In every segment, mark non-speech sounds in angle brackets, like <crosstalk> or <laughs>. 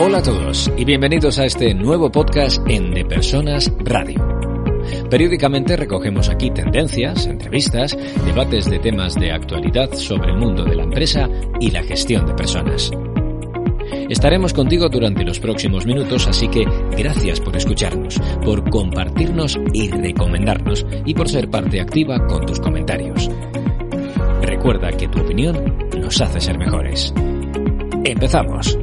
Hola a todos y bienvenidos a este nuevo podcast en De Personas Radio. Periódicamente recogemos aquí tendencias, entrevistas, debates de temas de actualidad sobre el mundo de la empresa y la gestión de personas. Estaremos contigo durante los próximos minutos, así que gracias por escucharnos, por compartirnos y recomendarnos y por ser parte activa con tus comentarios. Recuerda que tu opinión nos hace ser mejores. Empezamos.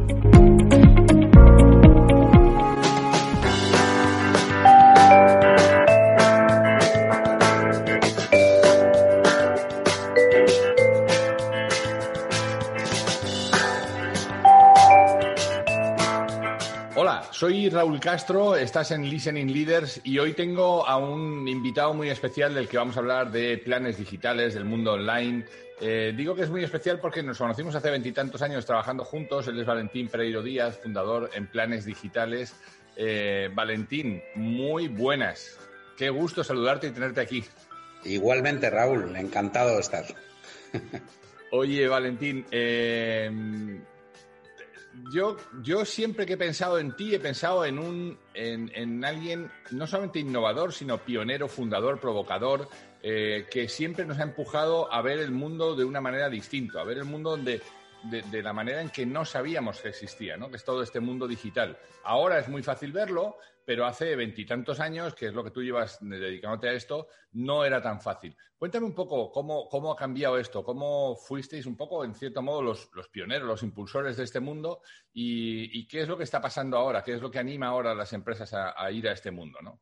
Raúl Castro, estás en Listening Leaders y hoy tengo a un invitado muy especial del que vamos a hablar de planes digitales, del mundo online. Eh, digo que es muy especial porque nos conocimos hace veintitantos años trabajando juntos. Él es Valentín Pereiro Díaz, fundador en Planes Digitales. Eh, Valentín, muy buenas. Qué gusto saludarte y tenerte aquí. Igualmente, Raúl, encantado de estar. <laughs> Oye, Valentín, eh, yo, yo siempre que he pensado en ti, he pensado en, un, en, alguien no solamente innovador, sino pionero, fundador, provocador, eh, que siempre nos ha empujado a ver el mundo de una manera distinta, a ver el mundo donde de, la manera en que no sabíamos que existía, ¿no? que es todo este mundo digital. Ahora es muy fácil verlo, pero hace veintitantos años, que es lo que tú llevas dedicándote a esto, no era tan fácil. Cuéntame un poco cómo, cómo ha cambiado esto, cómo fuisteis un poco, en cierto modo, los, pioneros, los impulsores de este mundo y, qué es lo que está pasando ahora, qué es lo que anima ahora a las empresas a, a ir a este mundo, ¿no?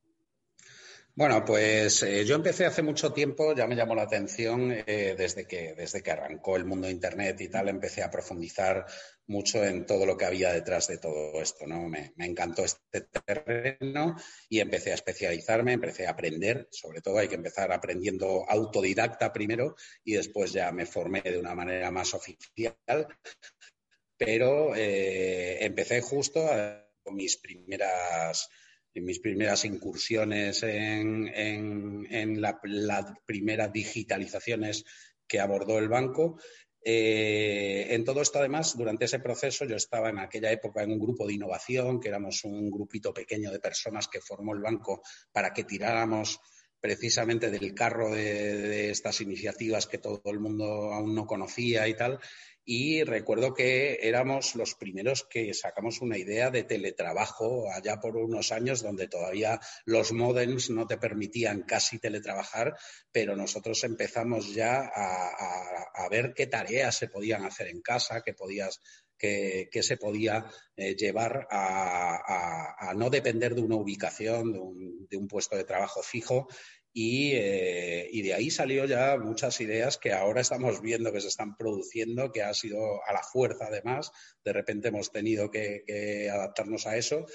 Bueno, pues eh, yo empecé hace mucho tiempo, ya me llamó la atención eh, desde, que, desde que arrancó el mundo de Internet y tal, empecé a profundizar mucho en todo lo que había detrás de todo esto, ¿no? Me, encantó este terreno y empecé a especializarme, empecé a aprender, sobre todo hay que empezar aprendiendo autodidacta primero y después ya me formé de una manera más oficial, pero eh, empecé justo con mis primeras en mis primeras incursiones en, las primeras digitalizaciones que abordó el banco. Eh, en todo esto, además, durante ese proceso, yo estaba en aquella época en un grupo de innovación, que éramos un grupito pequeño de personas que formó el banco para que tiráramos precisamente del carro de, estas iniciativas que todo el mundo aún no conocía y tal. Y recuerdo que éramos los primeros que sacamos una idea de teletrabajo allá por unos años donde todavía los modems no te permitían casi teletrabajar, pero nosotros empezamos ya a, ver qué tareas se podían hacer en casa, qué podías que, se podía eh, llevar a, no depender de una ubicación, de un, puesto de trabajo fijo. Eh, y, de ahí salió ya muchas ideas que ahora estamos viendo que se están produciendo, que ha sido a la fuerza además. De repente hemos tenido que, adaptarnos a eso.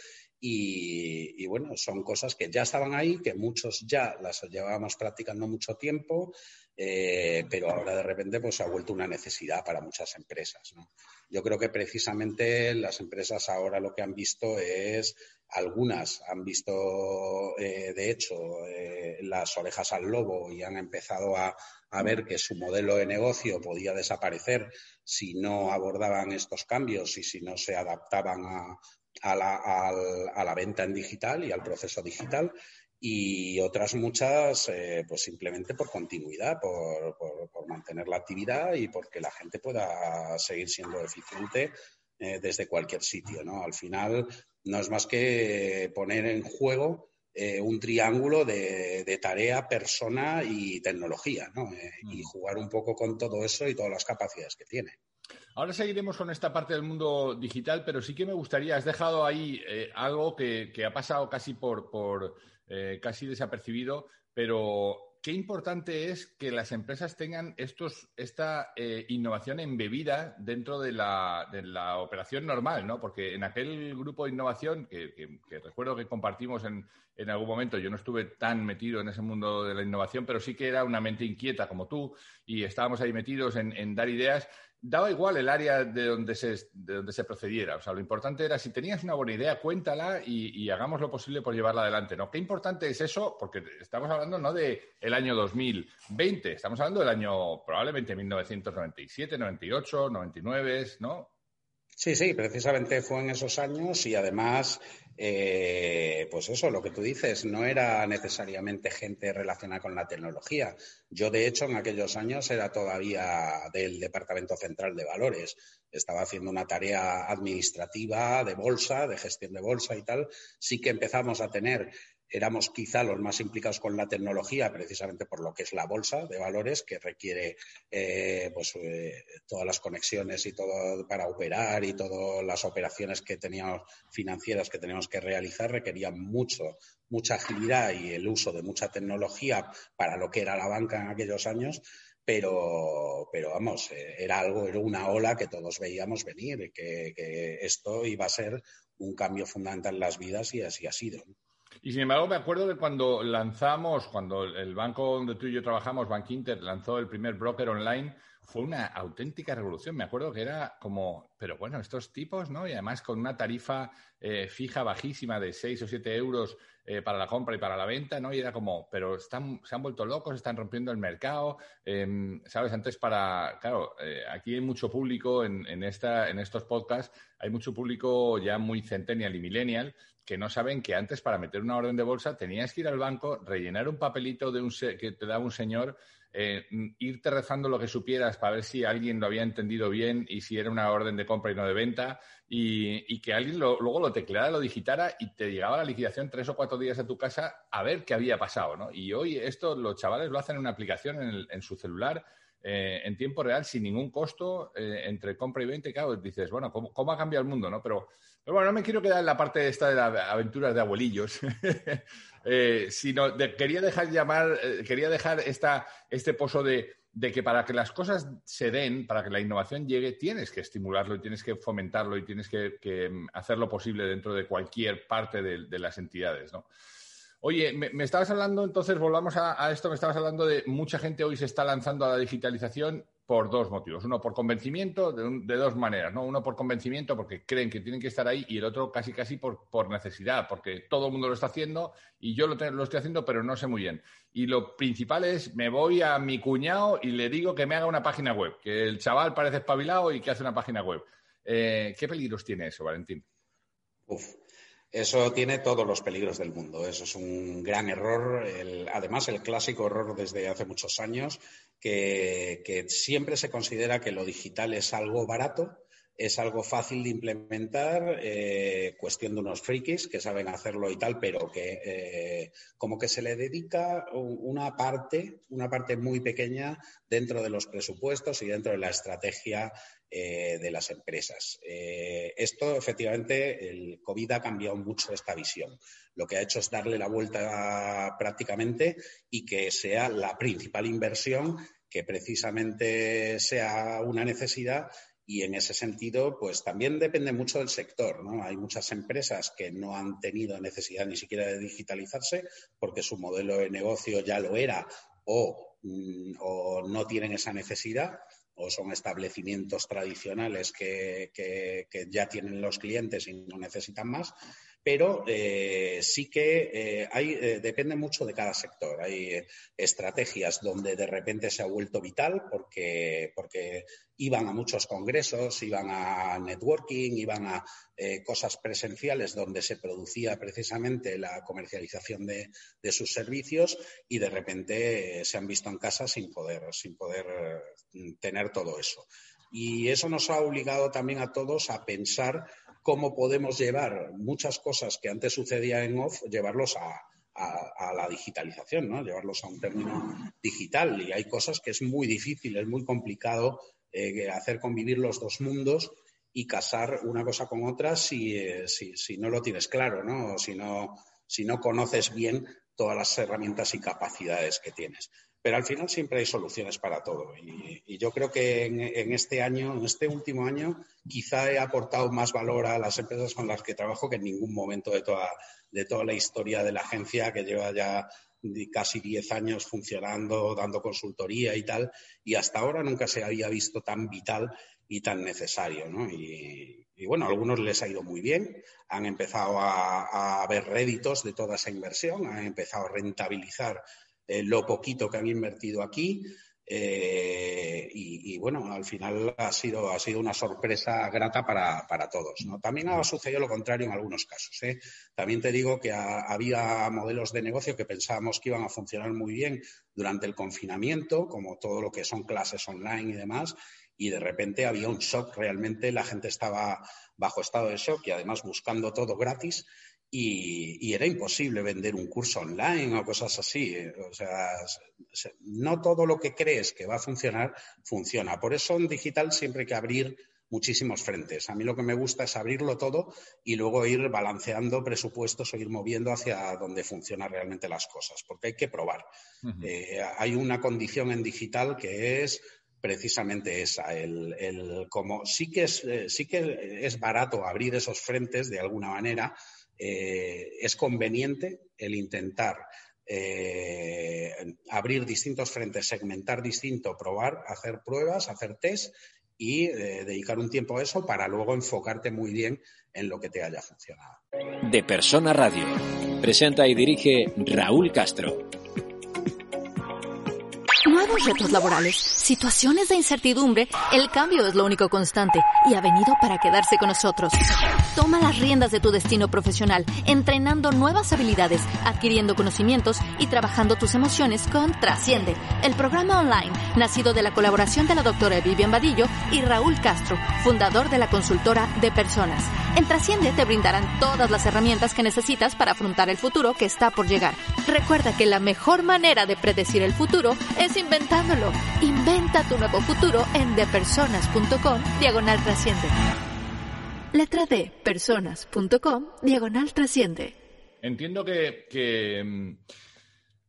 Y, bueno, son cosas que ya estaban ahí, que muchos ya las llevábamos practicando mucho tiempo, eh, pero ahora de repente pues ha vuelto una necesidad para muchas empresas. Yo creo que precisamente las empresas ahora lo que han visto es, algunas han visto eh, de hecho eh, las orejas al lobo y han empezado a, ver que su modelo de negocio podía desaparecer si no abordaban estos cambios y si no se adaptaban a la, venta en digital y al proceso digital y otras muchas, eh, pues simplemente por continuidad, por, por, mantener la actividad y porque la gente pueda seguir siendo eficiente eh, desde cualquier sitio. ¿no? Al final no es más que poner en juego eh, un triángulo de, de, tarea, persona y tecnología ¿no? y mm. jugar un poco con todo eso y todas las capacidades que tiene. Ahora seguiremos con esta parte del mundo digital, pero sí que me gustaría, has dejado ahí algo que, que, ha pasado casi por, por eh, casi desapercibido, pero qué importante es que las empresas tengan estos, esta eh, innovación embebida dentro de la, de la, operación normal, ¿no? Porque en aquel grupo de innovación, que, recuerdo que compartimos en, en, algún momento, yo no estuve tan metido en ese mundo de la innovación, pero sí que era una mente inquieta como tú y estábamos ahí metidos en, en dar ideas daba igual el área de donde, se, de donde se procediera. O sea, lo importante era, si tenías una buena idea, cuéntala y, hagamos lo posible por llevarla adelante. ¿no? Qué importante es eso, porque estamos hablando no de el año 2020, estamos hablando del año probablemente 1997, 98, 99, ¿no? Sí, sí, precisamente fue en esos años y además, eh, pues eso, lo que tú dices, no era necesariamente gente relacionada con la tecnología. Yo, de hecho, en aquellos años era todavía del Departamento Central de Valores. Estaba haciendo una tarea administrativa de bolsa, de gestión de bolsa y tal. Sí que empezamos a tener éramos quizá los más implicados con la tecnología, precisamente por lo que es la bolsa de valores, que requiere eh, pues, eh, todas las conexiones y todo para operar y todas las operaciones que teníamos financieras que teníamos que realizar requerían mucho, mucha agilidad y el uso de mucha tecnología para lo que era la banca en aquellos años. Pero, pero vamos, eh, era algo, era una ola que todos veíamos venir, que, que esto iba a ser un cambio fundamental en las vidas y así ha sido. Y sin embargo, me acuerdo de cuando lanzamos, cuando el banco donde tú y yo trabajamos, Bank Inter, lanzó el primer broker online, fue una auténtica revolución. Me acuerdo que era como, pero bueno, estos tipos, ¿no? Y además con una tarifa eh, fija bajísima de 6 o 7 euros eh, para la compra y para la venta, ¿no? Y era como, pero están, se han vuelto locos, están rompiendo el mercado. Em, ¿Sabes? Antes para, claro, eh, aquí hay mucho público en, esta, en estos podcasts, hay mucho público ya muy centennial y millennial que no saben que antes para meter una orden de bolsa tenías que ir al banco, rellenar un papelito de un que te daba un señor, eh, irte rezando lo que supieras para ver si alguien lo había entendido bien y si era una orden de compra y no de venta, y, que alguien luego lo tecleara, lo digitara y te llegaba la liquidación tres o cuatro días a tu casa a ver qué había pasado. ¿no? Y hoy esto los chavales lo hacen en una aplicación en, su celular eh, en tiempo real sin ningún costo eh, entre compra y venta. Claro, dices, bueno, ¿cómo, ha cambiado el mundo? ¿no? Pero, bueno, no me quiero quedar en la parte esta de las aventuras de abuelillos, <laughs> eh, sino quería dejar llamar, quería dejar esta, este pozo de, que para que las cosas se den, para que la innovación llegue, tienes que estimularlo y tienes que fomentarlo y tienes que, mm, hacer lo posible dentro de cualquier parte de, de las entidades, ¿no? Oye, me, estabas hablando, entonces volvamos a, esto, me estabas hablando de mucha gente hoy se está lanzando a la digitalización por dos motivos. Uno por convencimiento, de, dos maneras, ¿no? Uno por convencimiento porque creen que tienen que estar ahí y el otro casi casi por, por necesidad, porque todo el mundo lo está haciendo y yo lo, lo, estoy haciendo pero no sé muy bien. Y lo principal es, me voy a mi cuñado y le digo que me haga una página web, que el chaval parece espabilado y que hace una página web. Eh, ¿Qué peligros tiene eso, Valentín? Uf. Eso tiene todos los peligros del mundo. Eso es un gran error. además, el clásico error desde hace muchos años, que, que, siempre se considera que lo digital es algo barato, es algo fácil de implementar, eh, cuestión de unos frikis que saben hacerlo y tal, pero que eh, como que se le dedica una parte, una parte muy pequeña dentro de los presupuestos y dentro de la estrategia eh, de las empresas. Esto, efectivamente, el COVID ha cambiado mucho esta visión. Lo que ha hecho es darle la vuelta prácticamente y que sea la principal inversión que precisamente sea una necesidad y en ese sentido, pues también depende mucho del sector, ¿no? Hay muchas empresas que no han tenido necesidad ni siquiera de digitalizarse porque su modelo de negocio ya lo era o, mm, o no tienen esa necesidad o son establecimientos tradicionales que, ya tienen los clientes y no necesitan más, pero eh, sí que eh, eh, depende mucho de cada sector. Hay estrategias donde de repente se ha vuelto vital porque, porque iban a muchos congresos, iban a networking, iban a cosas presenciales donde se producía precisamente la comercialización de, de, sus servicios y de repente se han visto en casa sin poder, sin poder tener todo eso. Y eso nos ha obligado también a todos a pensar cómo podemos llevar muchas cosas que antes sucedían en off, llevarlos a, la digitalización, llevarlos a un término digital. Y hay cosas que es muy difícil, es muy complicado eh, hacer convivir los dos mundos y casar una cosa con otra si, eh, no lo tienes claro, no, si no conoces bien todas las herramientas y capacidades que tienes. Pero al final siempre hay soluciones para todo. Y, yo creo que en, este año, en este último año, quizá he aportado más valor a las empresas con las que trabajo que en ningún momento de toda, de toda la historia de la agencia, que lleva ya casi 10 años funcionando, dando consultoría y tal, y hasta ahora nunca se había visto tan vital y tan necesario. ¿no? Y, bueno, a algunos les ha ido muy bien, han empezado a, a ver réditos de toda esa inversión, han empezado a rentabilizar eh, lo poquito que han invertido aquí. Eh, y, bueno, al final ha sido, ha sido una sorpresa grata para, todos. ¿no? También ha sucedido lo contrario en algunos casos. ¿eh? También te digo que había modelos de negocio que pensábamos que iban a funcionar muy bien durante el confinamiento, como todo lo que son clases online y demás, y de repente había un shock. Realmente la gente estaba bajo estado de shock y además buscando todo gratis y, era imposible vender un curso online o cosas así. O sea, no todo lo que crees que va a funcionar funciona. Por eso en digital siempre hay que abrir muchísimos frentes. A mí lo que me gusta es abrirlo todo y luego ir balanceando presupuestos o ir moviendo hacia donde funcionan realmente las cosas, porque hay que probar. Eh, hay una condición en digital que es precisamente esa, el, como sí que es, eh, sí que es barato abrir esos frentes de alguna manera, eh, es conveniente el intentar eh, abrir distintos frentes, segmentar distinto, probar, hacer pruebas, hacer test y eh, dedicar un tiempo a eso para luego enfocarte muy bien en lo que te haya funcionado. De Persona Radio. Presenta y dirige Raúl Castro. Retos laborales, situaciones de incertidumbre, el cambio es lo único constante y ha venido para quedarse con nosotros. Toma las riendas de tu destino profesional, entrenando nuevas habilidades, adquiriendo conocimientos y trabajando tus emociones con Trasciende, el programa online nacido de la colaboración de la doctora Vivian Vadillo y Raúl Castro, fundador de la consultora de personas. En Trasciende te brindarán todas las herramientas que necesitas para afrontar el futuro que está por llegar. Recuerda que la mejor manera de predecir el futuro es inventándolo. Inventa tu nuevo futuro en depersonas.com diagonal trasciende. Letra D, personas.com, diagonal trasciende. Entiendo que, mm,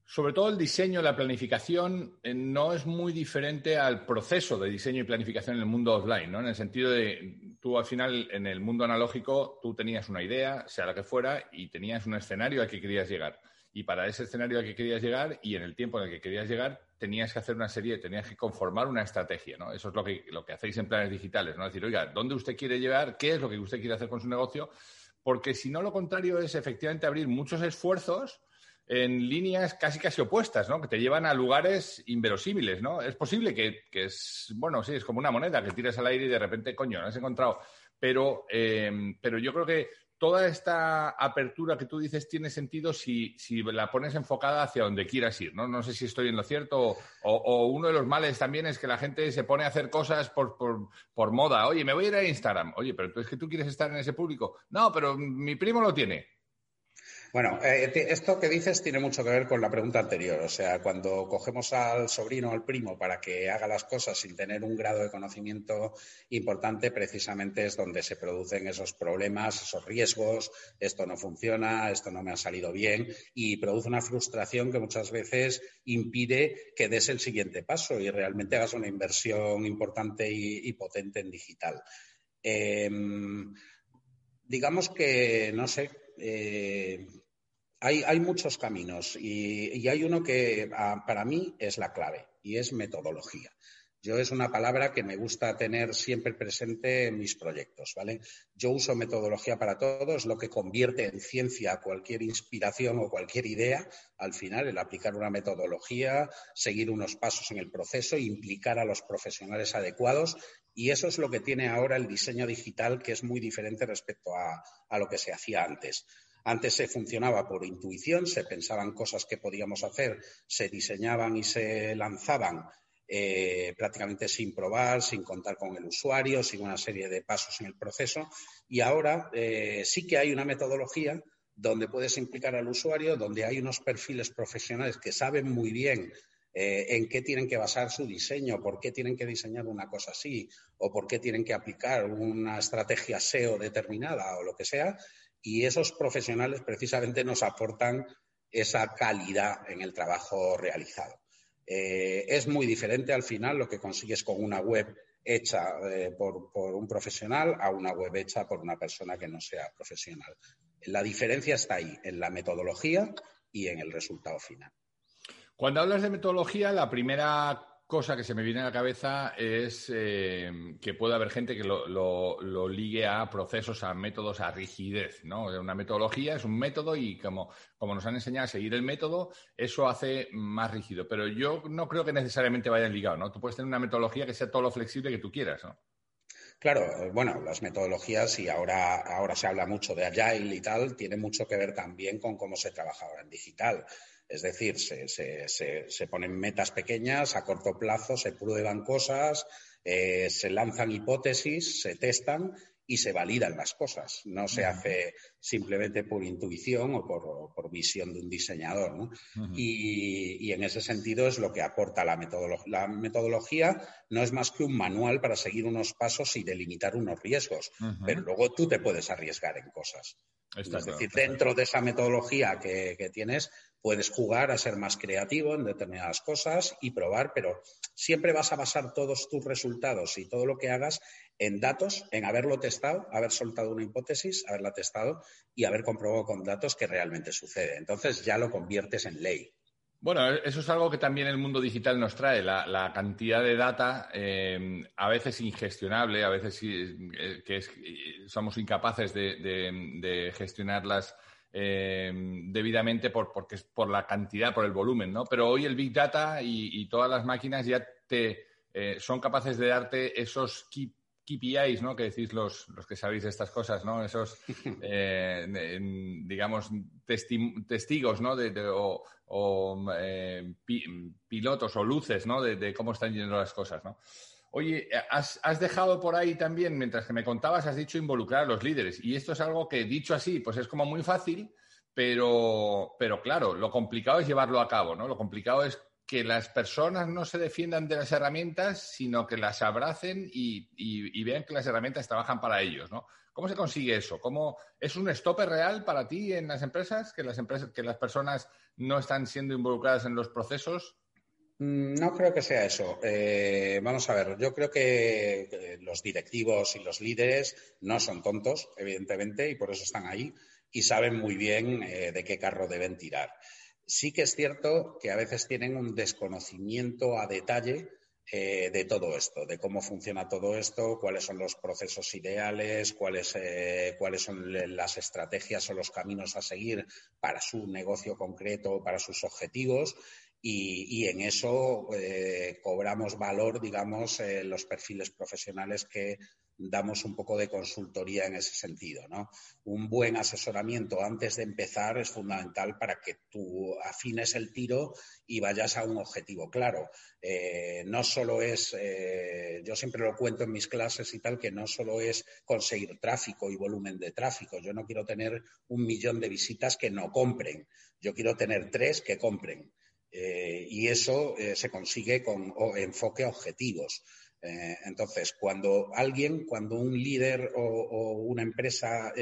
sobre todo el diseño, la planificación, eh, no es muy diferente al proceso de diseño y planificación en el mundo offline, ¿no? En el sentido de, tú al final, en el mundo analógico, tú tenías una idea, sea la que fuera, y tenías un escenario al que querías llegar. Y para ese escenario al que querías llegar y en el tiempo en el que querías llegar, tenías que hacer una serie, tenías que conformar una estrategia, ¿no? Eso es lo que, lo que hacéis en planes digitales, ¿no? Decir, oiga, ¿dónde usted quiere llegar? ¿Qué es lo que usted quiere hacer con su negocio? Porque si no, lo contrario es efectivamente abrir muchos esfuerzos en líneas casi casi opuestas, ¿no? Que te llevan a lugares inverosímiles, ¿no? Es posible que, que es, bueno, sí, es como una moneda que tiras al aire y de repente, coño, no has encontrado. Pero, eh, pero yo creo que toda esta apertura que tú dices tiene sentido si, la pones enfocada hacia donde quieras ir, ¿no? No sé si estoy en lo cierto o, uno de los males también es que la gente se pone a hacer cosas por, por, moda. Oye, me voy a ir a Instagram. Oye, pero es que tú quieres estar en ese público. No, pero mi primo lo tiene. Bueno, eh, esto que dices tiene mucho que ver con la pregunta anterior. O sea, cuando cogemos al sobrino o al primo para que haga las cosas sin tener un grado de conocimiento importante, precisamente es donde se producen esos problemas, esos riesgos, esto no funciona, esto no me ha salido bien, y produce una frustración que muchas veces impide que des el siguiente paso y realmente hagas una inversión importante y, potente en digital. Em, digamos que, no sé, eh, hay, muchos caminos y, hay uno que ah, para mí es la clave y es metodología. Yo es una palabra que me gusta tener siempre presente en mis proyectos, ¿vale? Yo uso metodología para todo, es lo que convierte en ciencia cualquier inspiración o cualquier idea. Al final, el aplicar una metodología, seguir unos pasos en el proceso, implicar a los profesionales adecuados. Y eso es lo que tiene ahora el diseño digital, que es muy diferente respecto a lo que se hacía antes. Antes se funcionaba por intuición, se pensaban cosas que podíamos hacer, se diseñaban y se lanzaban eh, prácticamente sin probar, sin contar con el usuario, sin una serie de pasos en el proceso. Y ahora eh, sí que hay una metodología donde puedes implicar al usuario, donde hay unos perfiles profesionales que saben muy bien eh, en qué tienen que basar su diseño, por qué tienen que diseñar una cosa así, o por qué tienen que aplicar una estrategia SEO determinada o lo que sea, y esos profesionales precisamente nos aportan esa calidad en el trabajo realizado. Eh, es muy diferente al final lo que consigues con una web hecha eh, por, un profesional a una web hecha por una persona que no sea profesional. La diferencia está ahí, en la metodología y en el resultado final. Cuando hablas de metodología, la primera cosa que se me viene a la cabeza es eh, que puede haber gente que lo, ligue a procesos, a métodos, a rigidez, ¿no? Una metodología es un método y como, como nos han enseñado a seguir el método, eso hace más rígido. Pero yo no creo que necesariamente vayan ligados, ¿no? Tú puedes tener una metodología que sea todo lo flexible que tú quieras, ¿no? Claro, eh, bueno, las metodologías, y ahora, ahora se habla mucho de Agile y tal, tiene mucho que ver también con cómo se trabajaba en digital. Es decir, se, ponen metas pequeñas a corto plazo, se prueban cosas, eh, se lanzan hipótesis, se testan y se validan las cosas. No se hace simplemente por intuición o por, visión de un diseñador. y, en ese sentido es lo que aporta la metodología. La metodología no es más que un manual para seguir unos pasos y delimitar unos riesgos, pero luego tú te puedes arriesgar en cosas. es decir, dentro de esa metodología que tienes, Puedes jugar a ser más creativo en determinadas cosas y probar, pero siempre vas a basar todos tus resultados y todo lo que hagas en datos, en haberlo testado, haber soltado una hipótesis, haberla testado y haber comprobado con datos que realmente sucede. Entonces ya lo conviertes en ley. Bueno, eso es algo que también el mundo digital nos trae, la, cantidad de data, eh, a veces ingestionable, a veces eh, que somos incapaces de, de gestionarlas eh, debidamente por, porque es por la cantidad, por el volumen, ¿no? Pero hoy el Big Data y, todas las máquinas ya te eh, son capaces de darte esos KPIs, ¿no? Que decís los, los que sabéis de estas cosas, ¿no? Esos, <laughs> eh, digamos, testigos, ¿no? De, o, pilotos o luces, ¿no? De, de, cómo están yendo las cosas, ¿no? Oye, has, dejado por ahí también, mientras que me contabas, has dicho involucrar a los líderes. Y esto es algo que, dicho así, pues es como muy fácil, pero, pero claro, lo complicado es llevarlo a cabo, ¿no? Lo complicado es que las personas no se defiendan de las herramientas, sino que las abracen y, vean que las herramientas trabajan para ellos, ¿no? ¿Cómo se consigue eso? ¿Cómo, ¿Es un stopper real para ti en las empresas? ¿Que las, empresas, que las personas no están siendo involucradas en los procesos? Mm, no creo que sea eso. Eh, vamos a ver, yo creo que los directivos y los líderes no son tontos, evidentemente, y por eso están ahí y saben muy bien eh, de qué carro deben tirar. Sí que es cierto que a veces tienen un desconocimiento a detalle eh, de todo esto, de cómo funciona todo esto, cuáles son los procesos ideales, cuáles, cuáles son las estrategias o los caminos a seguir para su negocio concreto, para sus objetivos y, en eso eh, cobramos valor, digamos, en los perfiles profesionales que damos un poco de consultoría en ese sentido. ¿no? Un buen asesoramiento antes de empezar es fundamental para que tú afines el tiro y vayas a un objetivo claro. Eh, no solo es, eh, yo siempre lo cuento en mis clases y tal, que no solo es conseguir tráfico y volumen de tráfico. Yo no quiero tener un millón de visitas que no compren. Yo quiero tener tres que compren. Eh, y eso eh, se consigue con enfoque a objetivos. Eh, entonces, cuando alguien, cuando un líder o, una empresa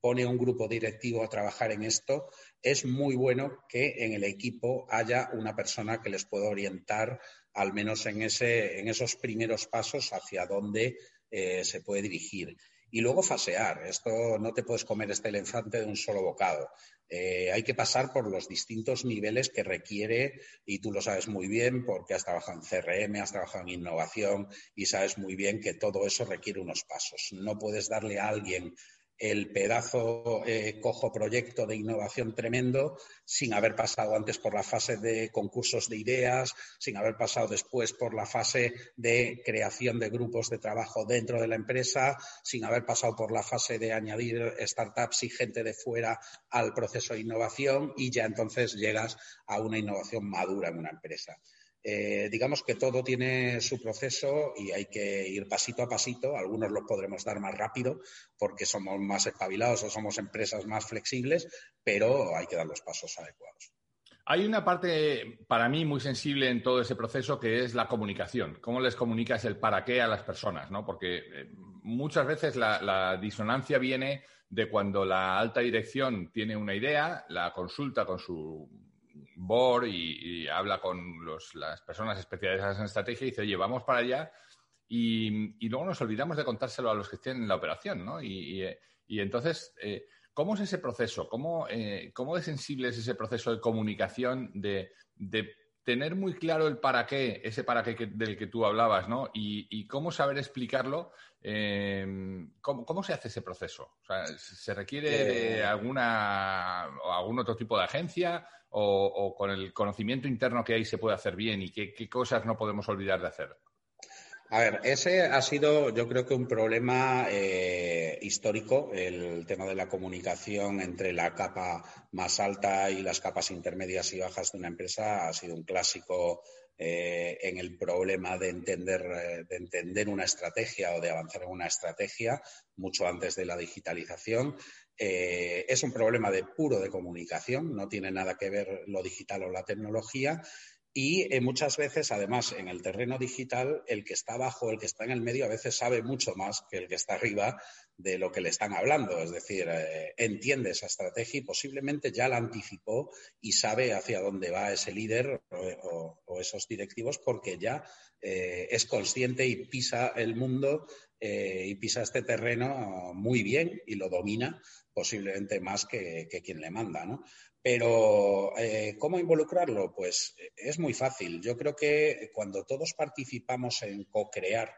pone un grupo directivo a trabajar en esto, es muy bueno que en el equipo haya una persona que les pueda orientar, al menos en, ese, en esos primeros pasos hacia dónde se puede dirigir. Y luego fasear. Esto no te puedes comer este elefante de un solo bocado. Eh, hay que pasar por los distintos niveles que requiere, y tú lo sabes muy bien porque has trabajado en CRM, has trabajado en innovación y sabes muy bien que todo eso requiere unos pasos. No puedes darle a alguien el pedazo eh, cojo proyecto de innovación tremendo sin haber pasado antes por la fase de concursos de ideas, sin haber pasado después por la fase de creación de grupos de trabajo dentro de la empresa, sin haber pasado por la fase de añadir startups y gente de fuera al proceso de innovación y ya entonces llegas a una innovación madura en una empresa. Eh, digamos que todo tiene su proceso y hay que ir pasito a pasito. Algunos lo podremos dar más rápido porque somos más espabilados o somos empresas más flexibles, pero hay que dar los pasos adecuados. Hay una parte para mí muy sensible en todo ese proceso que es la comunicación. ¿Cómo les comunicas el para qué a las personas? ¿no? Porque eh, muchas veces la, disonancia viene de cuando la alta dirección tiene una idea, la consulta con su board y, habla con las personas especializadas en estrategia y dice, oye, vamos para allá y, luego nos olvidamos de contárselo a los que estén en la operación, ¿no? Y, entonces, eh, ¿cómo es ese proceso? ¿Cómo, eh, ¿Cómo, de sensible es ese proceso de comunicación, de, tener muy claro el para qué, ese para qué del que tú hablabas, ¿no? Y, cómo saber explicarlo, eh, ¿cómo, se hace ese proceso? O sea, ¿Se requiere de alguna o algún otro tipo de agencia o, con el conocimiento interno que hay se puede hacer bien y qué cosas no podemos olvidar de hacer? A ver, ese ha sido, yo creo que un problema eh, histórico, el tema de la comunicación entre la capa más alta y las capas intermedias y bajas de una empresa ha sido un clásico eh, en el problema de entender, eh, de entender una estrategia o de avanzar en una estrategia mucho antes de la digitalización. es un problema de puro de comunicación, no tiene nada que ver lo digital o la tecnología y eh, muchas veces, además, en el terreno digital, el que está abajo, el que está en el medio, a veces sabe mucho más que el que está arriba de lo que le están hablando. Es decir, eh, entiende esa estrategia y posiblemente ya la anticipó y sabe hacia dónde va ese líder o, esos directivos porque ya eh, es consciente y pisa el mundo y pisa este terreno muy bien y lo domina posiblemente más que, que quien le manda. ¿no? Pero, eh, ¿cómo involucrarlo? Pues eh, es muy fácil. Yo creo que cuando todos participamos en co-crear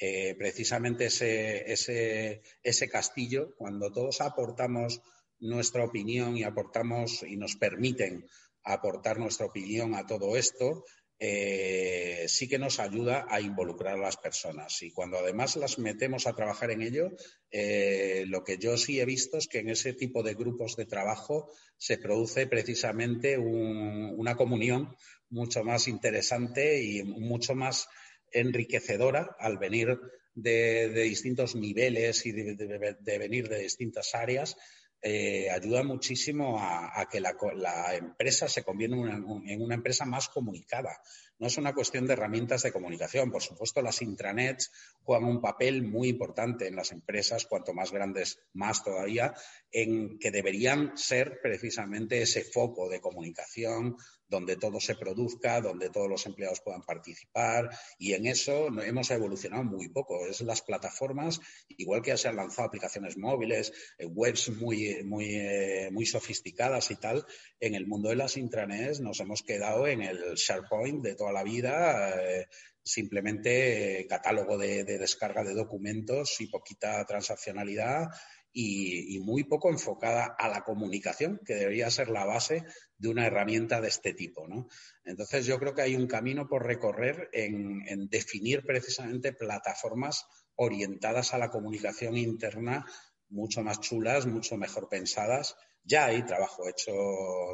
eh, precisamente ese, ese, ese castillo, cuando todos aportamos nuestra opinión y aportamos y nos permiten aportar nuestra opinión a todo esto, eh, sí que nos ayuda a involucrar a las personas. Y cuando además las metemos a trabajar en ello, eh, lo que yo sí he visto es que en ese tipo de grupos de trabajo se produce precisamente una comunión mucho más interesante y mucho más enriquecedora al venir de, distintos niveles y de venir de distintas áreas eh, ayuda muchísimo a, que la, empresa se convierta en una, empresa más comunicada. No es una cuestión de herramientas de comunicación. Por supuesto, las intranets juegan un papel muy importante en las empresas, cuanto más grandes, más todavía, en que deberían ser precisamente ese foco de comunicación, donde todo se produzca, donde todos los empleados puedan participar y en eso hemos evolucionado muy poco. Es las plataformas, igual que se han lanzado aplicaciones móviles, eh, webs muy, muy, eh, muy sofisticadas y tal, en el mundo de las intranets nos hemos quedado en el SharePoint de toda la vida. Eh, simplemente catálogo de, descarga de documentos y poquita transaccionalidad y, muy poco enfocada a la comunicación, que debería ser la base de una herramienta de este tipo. ¿no? Entonces, yo creo que hay un camino por recorrer en, definir precisamente plataformas orientadas a la comunicación interna mucho más chulas, mucho mejor pensadas. Ya hay trabajo hecho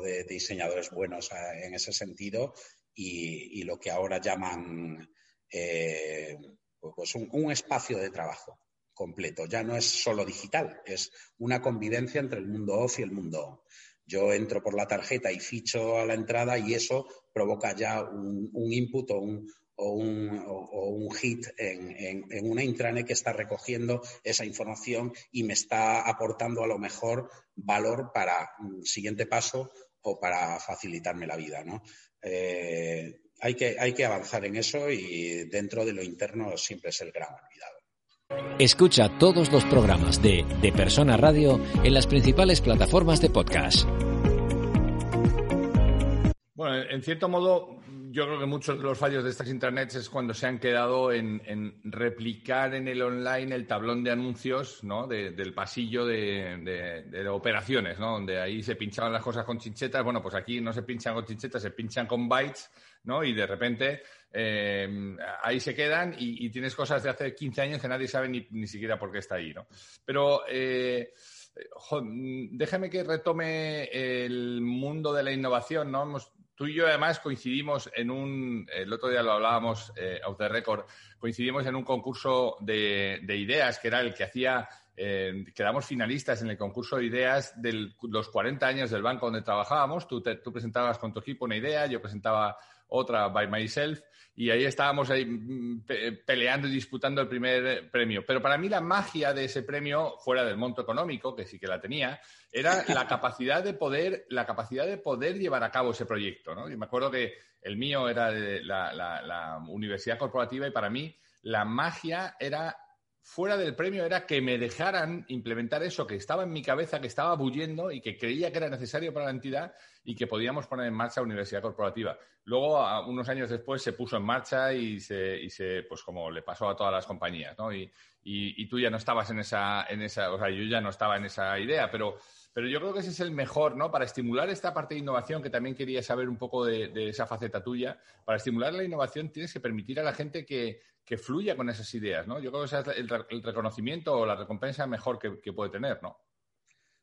de, diseñadores buenos eh, en ese sentido y, lo que ahora llaman eh, pues un espacio de trabajo completo. Ya no es solo digital, es una convivencia entre el mundo off y el mundo on. Yo entro por la tarjeta y ficho a la entrada y eso provoca ya un, input o un, o un, hit en, una intranet que está recogiendo esa información y me está aportando a lo mejor valor para un siguiente paso o para facilitarme la vida. Eh, hay, que, hay que avanzar en eso y dentro de lo interno siempre es el gran olvidado. Escucha todos los programas de De Persona Radio en las principales plataformas de podcast. Bueno, en cierto modo, yo creo que muchos de los fallos de estas internets es cuando se han quedado en, replicar en el online el tablón de anuncios ¿no? del pasillo de, de, operaciones, ¿no? donde ahí se pinchaban las cosas con chinchetas. Bueno, pues aquí no se pinchan con chinchetas, se pinchan con bytes, ¿no? y de repente eh, ahí se quedan y, tienes cosas de hace 15 años que nadie sabe ni, siquiera por qué está ahí, ¿no? Pero eh, déjame que retome el mundo de la innovación, ¿no? Tú y yo además coincidimos en un, el otro día lo hablábamos, eh, out the record, coincidimos en un concurso de, ideas que era el que hacía, eh, quedamos finalistas en el concurso de ideas de los 40 años del banco donde trabajábamos. Tú, tú presentabas con tu equipo una idea, yo presentaba otra by myself, y ahí estábamos ahí mm, peleando y disputando el primer premio. Pero para mí la magia de ese premio, fuera del monto económico, que sí que la tenía, era la <laughs> capacidad de poder, la capacidad de poder llevar a cabo ese proyecto. ¿no? Yo me acuerdo que el mío era de la universidad corporativa y para mí la magia era fuera del premio era que me dejaran implementar eso que estaba en mi cabeza, que estaba bullendo y que creía que era necesario para la entidad y que podíamos poner en marcha Universidad Corporativa. Luego, unos años después, se puso en marcha y se, y se pues como le pasó a todas las compañías, ¿no? Y, tú ya no estabas en esa, en esa, o sea, yo ya no estaba en esa idea, pero pero yo creo que ese es el mejor, ¿no? Para estimular esta parte de innovación, que también quería saber un poco de, esa faceta tuya, para estimular la innovación tienes que permitir a la gente que, fluya con esas ideas, ¿no? Yo creo que ese es el, reconocimiento o la recompensa mejor que, puede tener, ¿no?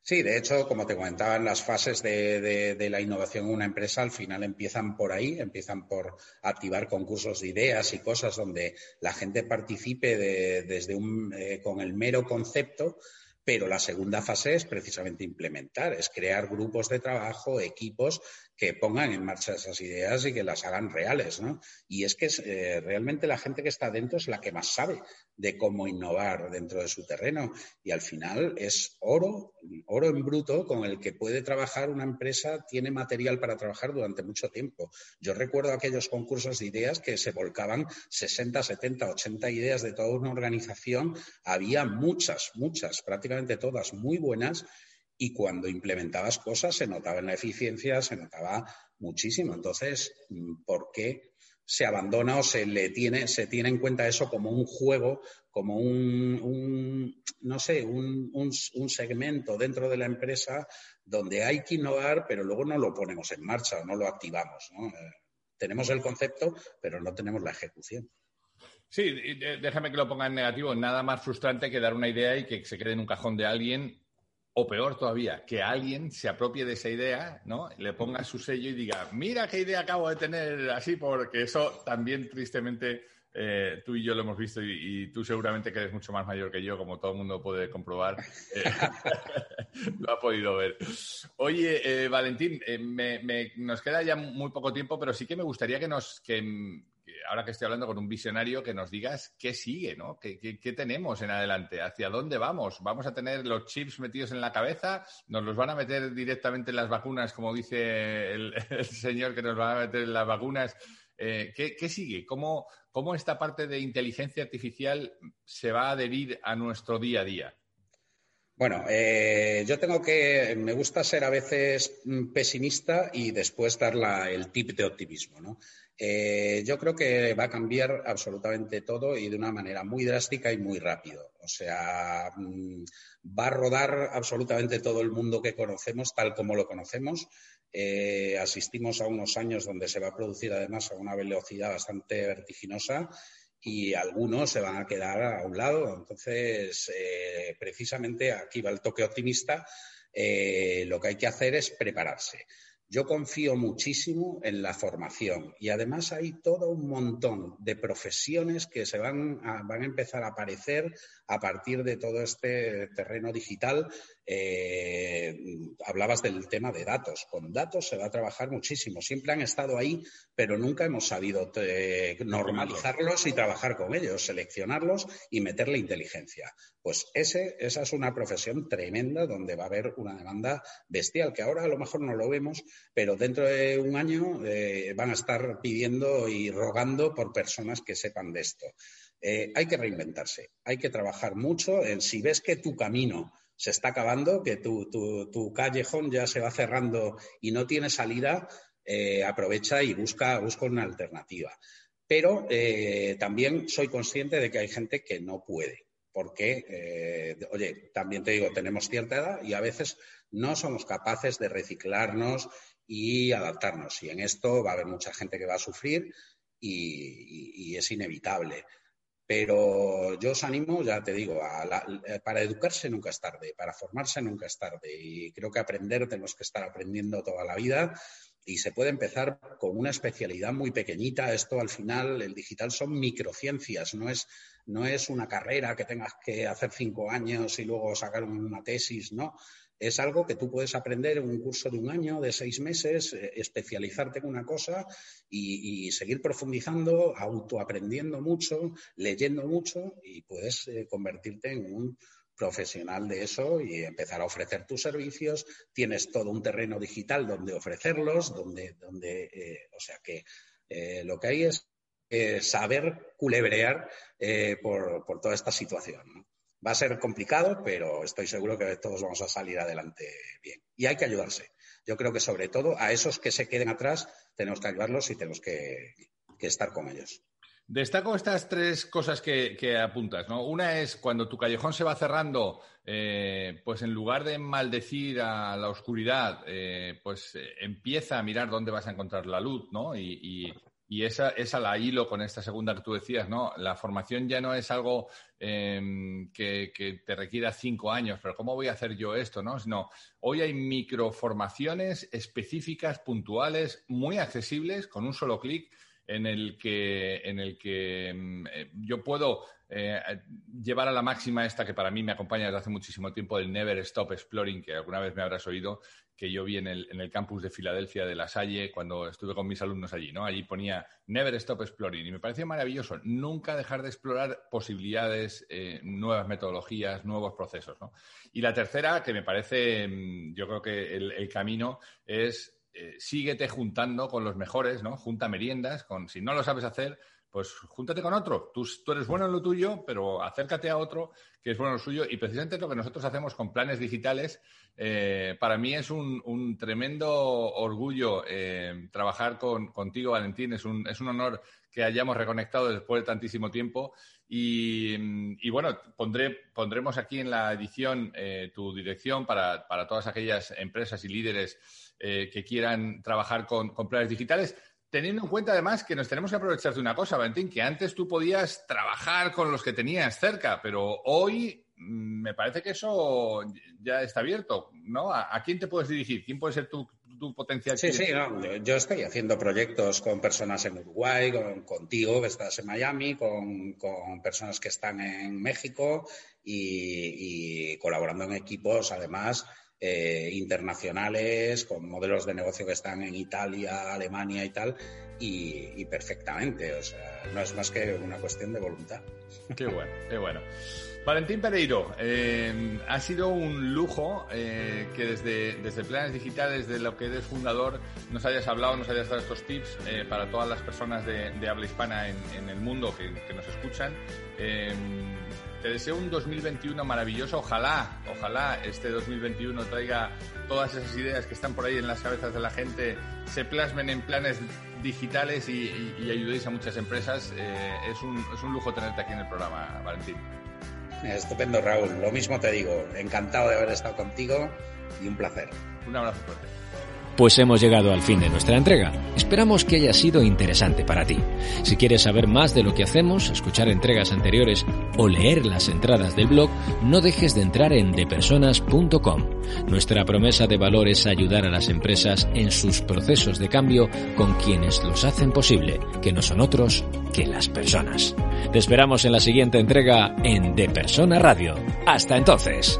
Sí, de hecho, como te comentaba, las fases de, la innovación en una empresa al final empiezan por ahí, empiezan por activar concursos de ideas y cosas donde la gente participe desde un, eh, con el mero concepto pero la segunda fase es precisamente implementar, es crear grupos de trabajo, equipos que pongan en marcha esas ideas y que las hagan reales, ¿no? Y es que eh, realmente la gente que está dentro es la que más sabe de cómo innovar dentro de su terreno y al final es oro, oro en bruto con el que puede trabajar una empresa, tiene material para trabajar durante mucho tiempo. Yo recuerdo aquellos concursos de ideas que se volcaban 60, 70, 80 ideas de toda una organización, había muchas, muchas, prácticamente todas muy buenas y cuando implementabas cosas se notaba en la eficiencia, se notaba muchísimo. Entonces, ¿por qué se abandona o se le tiene, se tiene en cuenta eso como un juego, como un, no sé, un, un, segmento dentro de la empresa donde hay que innovar, pero luego no lo ponemos en marcha, no lo activamos. ¿no? Eh, tenemos el concepto, pero no tenemos la ejecución. Sí, déjame que lo ponga en negativo. Nada más frustrante que dar una idea y que se quede en un cajón de alguien o peor todavía, que alguien se apropie de esa idea, ¿no? Le ponga su sello y diga, mira qué idea acabo de tener así, porque eso también tristemente eh, tú y yo lo hemos visto y, tú seguramente que eres mucho más mayor que yo, como todo el mundo puede comprobar, eh, <laughs> <laughs> lo ha podido ver. Oye, eh, Valentín, nos queda ya muy poco tiempo, pero sí que me gustaría que nos, que, ahora que estoy hablando con un visionario, que nos digas qué sigue, ¿no? ¿Qué, tenemos en adelante? ¿Hacia dónde vamos? ¿Vamos a tener los chips metidos en la cabeza? ¿Nos los van a meter directamente en las vacunas, como dice el, <laughs> señor que nos van a meter en las vacunas? Eh, ¿qué, sigue? ¿Cómo, ¿Cómo esta parte de inteligencia artificial se va a adherir a nuestro día a día? Bueno, eh, yo tengo que, me gusta ser a veces pesimista y después dar el tip de optimismo. ¿no? Eh, yo creo que va a cambiar absolutamente todo y de una manera muy drástica y muy rápido. O sea, mm, va a rodar absolutamente todo el mundo que conocemos tal como lo conocemos. Eh, asistimos a unos años donde se va a producir además a una velocidad bastante vertiginosa y algunos se van a quedar a un lado. Entonces, eh, precisamente aquí va el toque optimista. Lo que hay que hacer es prepararse. Yo confío muchísimo en la formación y además hay todo un montón de profesiones que se van a, van a empezar a aparecer a partir de todo este terreno digital. Eh, hablabas del tema de datos. Con datos se va a trabajar muchísimo. Siempre han estado ahí, pero nunca hemos sabido eh, normalizarlos y trabajar con ellos, seleccionarlos y meterle inteligencia. Pues esa es una profesión tremenda donde va a haber una demanda bestial, que ahora a lo mejor no lo vemos, pero dentro de un año eh, van a estar pidiendo y rogando por personas que sepan de esto. Hay que reinventarse, hay que trabajar mucho en si ves que tu camino se está acabando, que tu, callejón ya se va cerrando y no tiene salida, eh, aprovecha y busca, busca una alternativa. Pero eh, también soy consciente de que hay gente que no puede, porque, oye, también te digo, tenemos cierta edad y a veces no somos capaces de reciclarnos y adaptarnos. Y en esto va a haber mucha gente que va a sufrir y es inevitable. Pero yo os animo, ya te digo, eh, para educarse nunca es tarde, para formarse nunca es tarde. Y creo que aprender tenemos que estar aprendiendo toda la vida y se puede empezar con una especialidad muy pequeñita. Esto al final, el digital son microciencias, no es, no es una carrera que tengas que hacer cinco años y luego sacar una tesis, ¿no? Es algo que tú puedes aprender en un curso de un año, de seis meses, eh, especializarte en una cosa y, seguir profundizando, autoaprendiendo mucho, leyendo mucho y puedes eh, convertirte en un profesional de eso y empezar a ofrecer tus servicios. Tienes todo un terreno digital donde ofrecerlos, donde, donde eh, o sea que lo que hay es saber culebrear por, por, toda esta situación. Va a ser complicado, pero estoy seguro que todos vamos a salir adelante bien. Y hay que ayudarse. Yo creo que sobre todo a esos que se queden atrás tenemos que ayudarlos y tenemos que, estar con ellos. Destaco estas tres cosas que, apuntas, ¿no? Una es cuando tu callejón se va cerrando, eh, pues en lugar de maldecir a la oscuridad, eh, pues eh, empieza a mirar dónde vas a encontrar la luz, ¿no? y esa, esa la hilo con esta segunda que tú decías, ¿no? La formación ya no es algo em, que, te requiera cinco años, pero ¿cómo voy a hacer yo esto, no? Sino, hoy hay microformaciones específicas, puntuales, muy accesibles, con un solo clic, en el que, en el que em, eh, yo puedo eh, llevar a la máxima esta que para mí me acompaña desde hace muchísimo tiempo, el Never Stop Exploring, que alguna vez me habrás oído, que yo vi en el, campus de Filadelfia de La Salle cuando estuve con mis alumnos allí, ¿no? Allí ponía Never Stop Exploring y me pareció maravilloso. Nunca dejar de explorar posibilidades, eh, nuevas metodologías, nuevos procesos, ¿no? Y la tercera, que me parece, mm, yo creo que el, camino es eh, síguete juntando con los mejores, ¿no? Junta meriendas, con si no lo sabes hacer, pues júntate con otro. Tú, eres bueno en lo tuyo, pero acércate a otro que es bueno en lo suyo. Y precisamente lo que nosotros hacemos con planes digitales, eh, para mí es un, tremendo orgullo eh, trabajar contigo, Valentín. Es un, honor que hayamos reconectado después de tantísimo tiempo. Y, bueno, pondré, pondremos aquí en la edición eh, tu dirección para, todas aquellas empresas y líderes que quieran trabajar con planes digitales teniendo en cuenta además que nos tenemos que aprovechar de una cosa, Valentín, que antes tú podías trabajar con los que tenías cerca, pero hoy me parece que eso ya está abierto, ¿no? ¿A, quién te puedes dirigir? ¿Quién puede ser tu, potencial? Sí, sí, yo estoy haciendo proyectos con personas en Uruguay, contigo que estás en Miami, con, personas que están en México y colaborando en equipos, además, eh, internacionales, con modelos de negocio que están en Italia, Alemania y tal, y, perfectamente. O sea, no es más que una cuestión de voluntad. Qué bueno, qué bueno. Valentín Pereiro, eh, ha sido un lujo eh, que desde, desde Planes Digitales, de lo que eres fundador, nos hayas hablado, nos hayas dado estos tips para todas las personas de, habla hispana en, el mundo que, que nos escuchan. Te deseo un 2021 maravilloso. Ojalá, ojalá este 2021 traiga todas esas ideas que están por ahí en las cabezas de la gente, se plasmen en planes digitales y, ayudéis a muchas empresas. Eh, es, un, es un lujo tenerte aquí en el programa, Valentín. Estupendo, Raúl. Lo mismo te digo. Encantado de haber estado contigo y un placer. Un abrazo fuerte. Pues hemos llegado al fin de nuestra entrega. Esperamos que haya sido interesante para ti. Si quieres saber más de lo que hacemos, escuchar entregas anteriores o leer las entradas del blog, no dejes de entrar en depersonas.com. Nuestra promesa de valor es ayudar a las empresas en sus procesos de cambio con quienes los hacen posible, que no son otros que las personas. Te esperamos en la siguiente entrega en De Persona Radio. Hasta entonces.